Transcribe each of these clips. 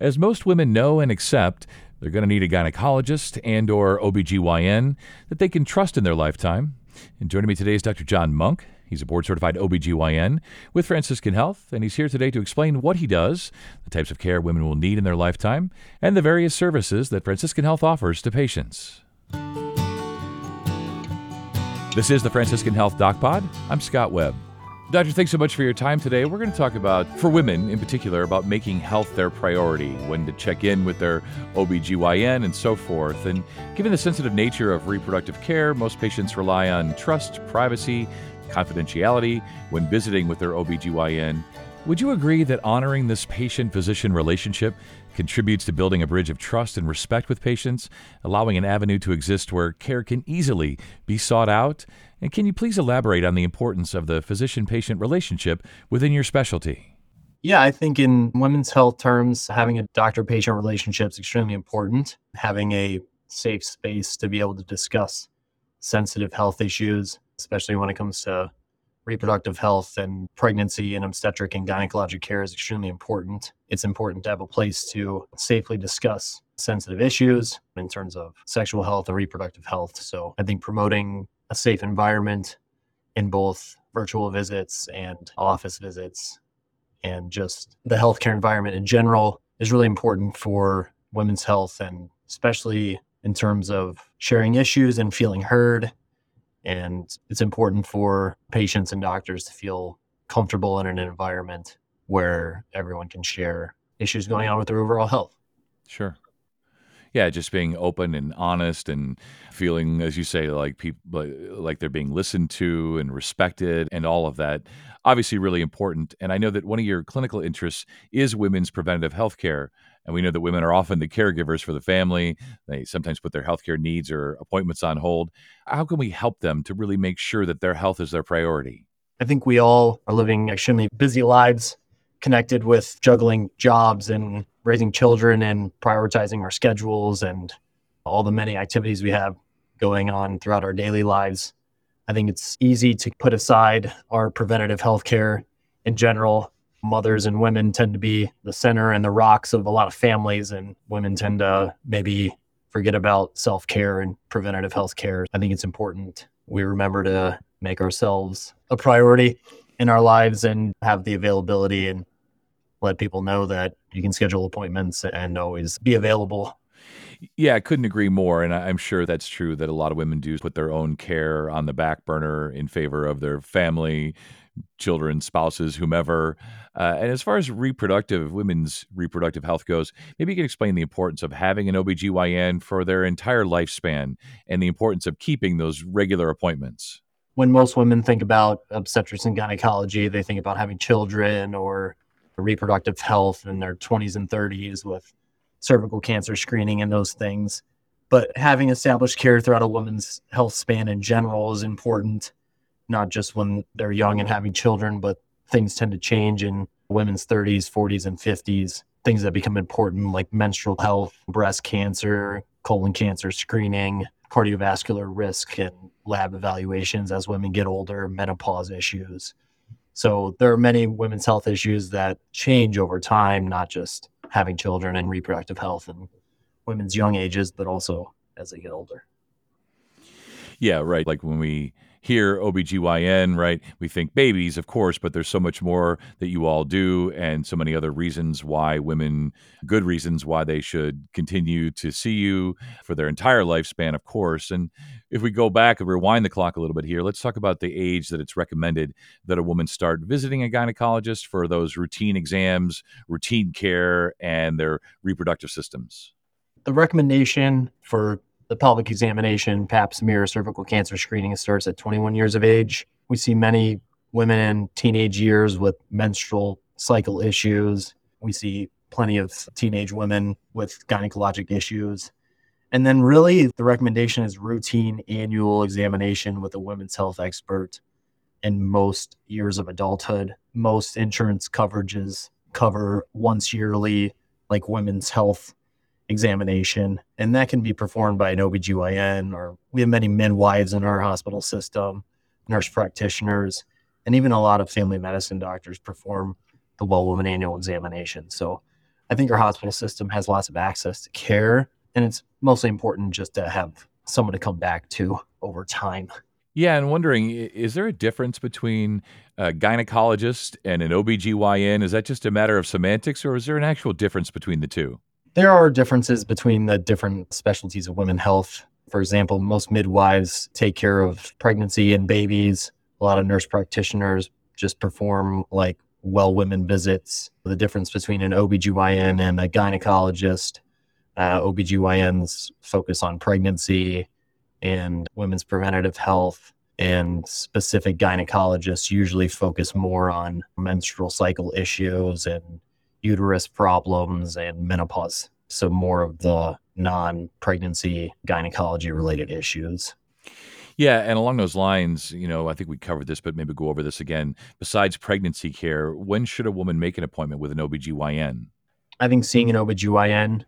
As most women know and accept, they're going to need a gynecologist and or OBGYN that they can trust in their lifetime. And joining me today is Dr. John Monk. He's a board certified OBGYN with Franciscan Health, and he's here today to explain what he does, the types of care women will need in their lifetime, and the various services that Franciscan Health offers to patients. This is the Franciscan Health Doc Pod. I'm Scott Webb. Doctor, thanks so much for your time today. We're going to talk about, for women in particular, about making health their priority, when to check in with their OBGYN and so forth. And given the sensitive nature of reproductive care, most patients rely on trust, privacy, confidentiality when visiting with their OBGYN. Would you agree that honoring this patient physician relationship contributes to building a bridge of trust and respect with patients, allowing an avenue to exist where care can easily be sought out? And can you please elaborate on the importance of the physician patient relationship within your specialty? Yeah, I think in women's health terms, having a doctor patient relationship is extremely important. Having a safe space to be able to discuss sensitive health issues, especially when it comes to reproductive health and pregnancy and obstetric and gynecologic care is extremely important. It's important to have a place to safely discuss sensitive issues in terms of sexual health and reproductive health. So I think promoting a safe environment in both virtual visits and office visits and just the healthcare environment in general is really important for women's health and especially in terms of sharing issues and feeling heard and it's important for patients and doctors to feel comfortable in an environment where everyone can share issues going on with their overall health. Sure. Yeah, just being open and honest and feeling, as you say, like people like they're being listened to and respected and all of that. Obviously, really important. And I know that one of your clinical interests is women's preventative health care. And we know that women are often the caregivers for the family. They sometimes put their healthcare needs or appointments on hold. How can we help them to really make sure that their health is their priority? I think we all are living extremely busy lives connected with juggling jobs and raising children and prioritizing our schedules and all the many activities we have going on throughout our daily lives. I think it's easy to put aside our preventative health care in general mothers and women tend to be the center and the rocks of a lot of families, and women tend to maybe forget about self care and preventative health care. I think it's important we remember to make ourselves a priority in our lives and have the availability and let people know that you can schedule appointments and always be available yeah, I couldn't agree more. And I'm sure that's true that a lot of women do put their own care on the back burner in favor of their family, children, spouses, whomever. Uh, and as far as reproductive, women's reproductive health goes, maybe you can explain the importance of having an OBGYN for their entire lifespan and the importance of keeping those regular appointments. When most women think about obstetrics and gynecology, they think about having children or reproductive health in their 20s and 30s with cervical cancer screening and those things. But having established care throughout a woman's health span in general is important not just when they're young and having children, but things tend to change in women's 30s, 40s, and 50s. Things that become important like menstrual health, breast cancer, colon cancer screening, cardiovascular risk, and lab evaluations as women get older, menopause issues. So there are many women's health issues that change over time, not just having children and reproductive health and women's young ages, but also as they get older. Yeah, right. Like when we hear OBGYN, right, we think babies, of course, but there's so much more that you all do and so many other reasons why women, good reasons why they should continue to see you for their entire lifespan, of course. And if we go back and rewind the clock a little bit here, let's talk about the age that it's recommended that a woman start visiting a gynecologist for those routine exams, routine care, and their reproductive systems. The recommendation for the pelvic examination, pap smear, cervical cancer screening starts at 21 years of age. We see many women in teenage years with menstrual cycle issues. We see plenty of teenage women with gynecologic issues. And then, really, the recommendation is routine annual examination with a women's health expert in most years of adulthood. Most insurance coverages cover once yearly, like women's health examination, and that can be performed by an OBGYN or we have many midwives in our hospital system, nurse practitioners, and even a lot of family medicine doctors perform the well woman annual examination. So I think our hospital system has lots of access to care, and it's mostly important just to have someone to come back to over time. Yeah, and wondering is there a difference between a gynecologist and an OBGYN? Is that just a matter of semantics or is there an actual difference between the two? There are differences between the different specialties of women health. For example, most midwives take care of pregnancy and babies. A lot of nurse practitioners just perform like well women visits. The difference between an OBGYN and a gynecologist, uh, OBGYNs focus on pregnancy and women's preventative health and specific gynecologists usually focus more on menstrual cycle issues and uterus problems and menopause. So, more of the non pregnancy gynecology related issues. Yeah, and along those lines, you know, I think we covered this, but maybe go over this again. Besides pregnancy care, when should a woman make an appointment with an OBGYN? I think seeing an OBGYN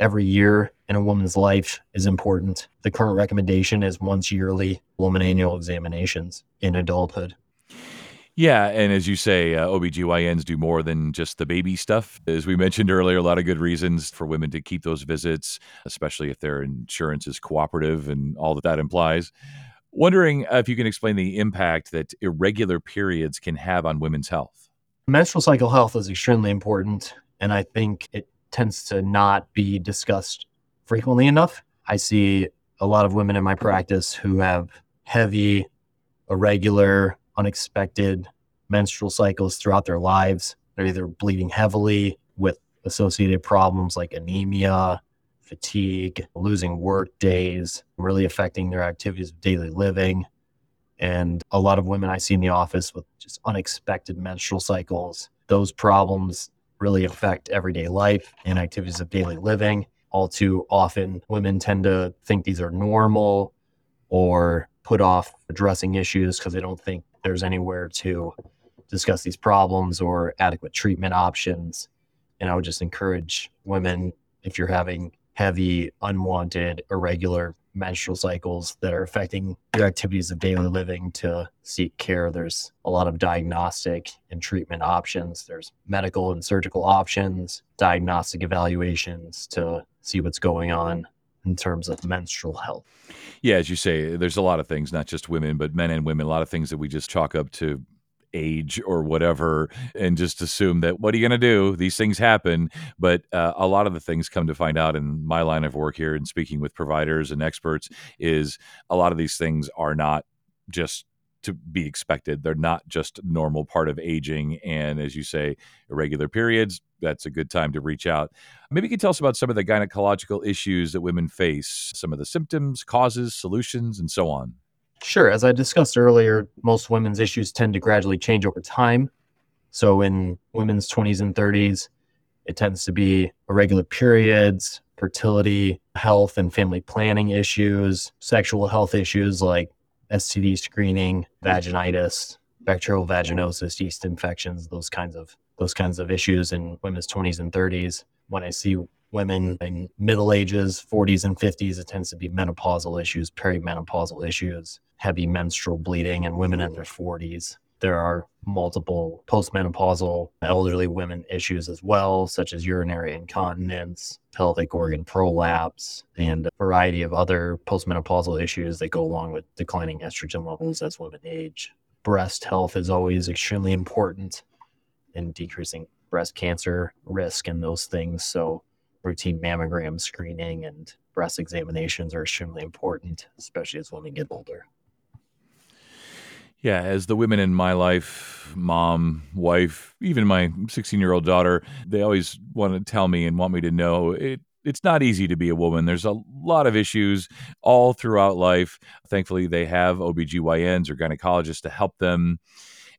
every year in a woman's life is important. The current recommendation is once yearly woman annual examinations in adulthood. Yeah, and as you say, uh, OBGYNs do more than just the baby stuff. As we mentioned earlier, a lot of good reasons for women to keep those visits, especially if their insurance is cooperative and all that that implies. Wondering if you can explain the impact that irregular periods can have on women's health. Menstrual cycle health is extremely important, and I think it tends to not be discussed frequently enough. I see a lot of women in my practice who have heavy, irregular, unexpected menstrual cycles throughout their lives. They're either bleeding heavily with associated problems like anemia, fatigue, losing work days, really affecting their activities of daily living. And a lot of women I see in the office with just unexpected menstrual cycles, those problems really affect everyday life and activities of daily living. All too often, women tend to think these are normal or put off addressing issues because they don't think there's anywhere to discuss these problems or adequate treatment options. And I would just encourage women, if you're having heavy, unwanted, irregular menstrual cycles that are affecting your activities of daily living to seek care. There's a lot of diagnostic and treatment options. There's medical and surgical options, diagnostic evaluations to see what's going on in terms of menstrual health. Yeah, as you say, there's a lot of things, not just women, but men and women, a lot of things that we just chalk up to age or whatever and just assume that what are you going to do these things happen but uh, a lot of the things come to find out in my line of work here and speaking with providers and experts is a lot of these things are not just to be expected they're not just normal part of aging and as you say irregular periods that's a good time to reach out maybe you could tell us about some of the gynecological issues that women face some of the symptoms causes solutions and so on Sure. As I discussed earlier, most women's issues tend to gradually change over time. So in women's 20s and 30s, it tends to be irregular periods, fertility, health and family planning issues, sexual health issues like STD screening, vaginitis, bacterial vaginosis, yeast infections, those kinds of those kinds of issues in women's 20s and 30s. When I see women in middle ages, 40s and 50s, it tends to be menopausal issues, perimenopausal issues, heavy menstrual bleeding, and women in their 40s. There are multiple postmenopausal elderly women issues as well, such as urinary incontinence, pelvic organ prolapse, and a variety of other postmenopausal issues that go along with declining estrogen levels as women age. Breast health is always extremely important in decreasing breast cancer risk and those things. So routine mammogram screening and breast examinations are extremely important, especially as women get older. Yeah, as the women in my life, mom, wife, even my 16 year old daughter, they always want to tell me and want me to know it. It's not easy to be a woman. There's a lot of issues all throughout life. Thankfully, they have OBGYNs or gynecologists to help them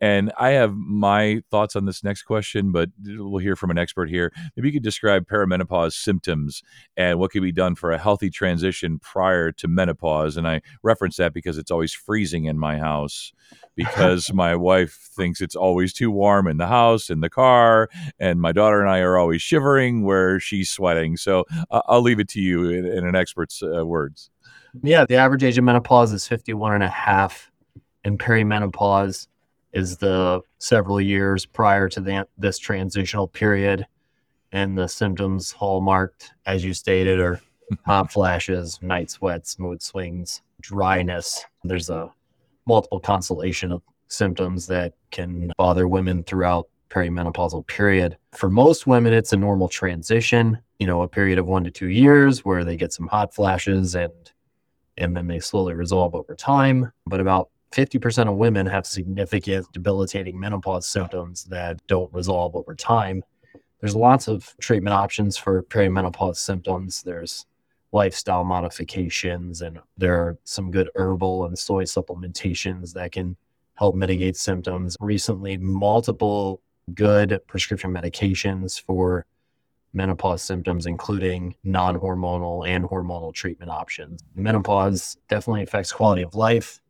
and I have my thoughts on this next question, but we'll hear from an expert here. Maybe you could describe perimenopause symptoms and what can be done for a healthy transition prior to menopause. And I reference that because it's always freezing in my house because my wife thinks it's always too warm in the house, in the car, and my daughter and I are always shivering where she's sweating. So uh, I'll leave it to you in, in an expert's uh, words. Yeah, the average age of menopause is 51 and a half. In perimenopause, is the several years prior to the, this transitional period. And the symptoms hallmarked, as you stated, are hot flashes, night sweats, mood swings, dryness. There's a multiple constellation of symptoms that can bother women throughout perimenopausal period. For most women, it's a normal transition, you know, a period of one to two years where they get some hot flashes and and then they slowly resolve over time. But about 50% of women have significant debilitating menopause symptoms that don't resolve over time. There's lots of treatment options for perimenopause symptoms. There's lifestyle modifications, and there are some good herbal and soy supplementations that can help mitigate symptoms. Recently, multiple good prescription medications for menopause symptoms, including non hormonal and hormonal treatment options. Menopause definitely affects quality of life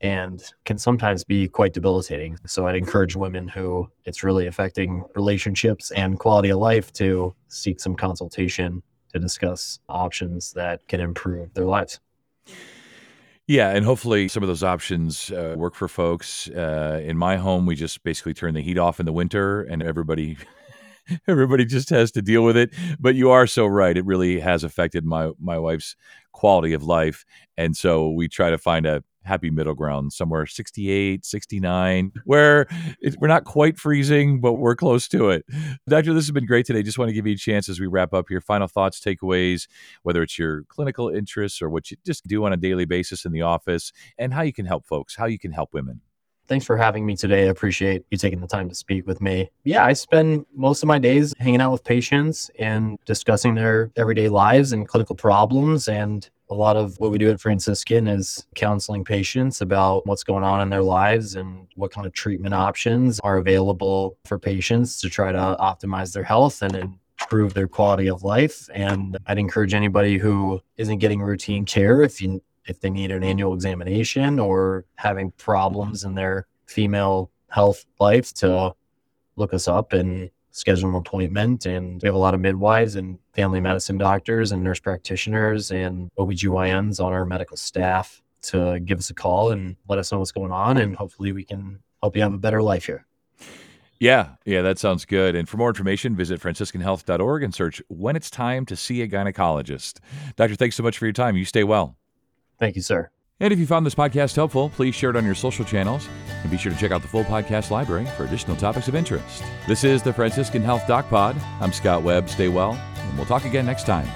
and can sometimes be quite debilitating. So I'd encourage women who it's really affecting relationships and quality of life to seek some consultation to discuss options that can improve their lives. Yeah, and hopefully some of those options uh, work for folks. Uh, in my home, we just basically turn the heat off in the winter, and everybody everybody just has to deal with it. But you are so right; it really has affected my my wife's quality of life, and so we try to find a happy middle ground somewhere 68 69 where we're not quite freezing but we're close to it. Doctor this has been great today. Just want to give you a chance as we wrap up your final thoughts takeaways whether it's your clinical interests or what you just do on a daily basis in the office and how you can help folks how you can help women Thanks for having me today. I appreciate you taking the time to speak with me. Yeah, I spend most of my days hanging out with patients and discussing their everyday lives and clinical problems and a lot of what we do at Franciscan is counseling patients about what's going on in their lives and what kind of treatment options are available for patients to try to optimize their health and improve their quality of life. And I'd encourage anybody who isn't getting routine care if you if they need an annual examination or having problems in their female health life to look us up and schedule an appointment. And we have a lot of midwives and family medicine doctors and nurse practitioners and OBGYNs on our medical staff to give us a call and let us know what's going on. And hopefully we can help you have a better life here. Yeah, yeah, that sounds good. And for more information, visit franciscanhealth.org and search when it's time to see a gynecologist. Doctor, thanks so much for your time. You stay well. Thank you, sir. And if you found this podcast helpful, please share it on your social channels and be sure to check out the full podcast library for additional topics of interest. This is the Franciscan Health Doc Pod. I'm Scott Webb. Stay well, and we'll talk again next time.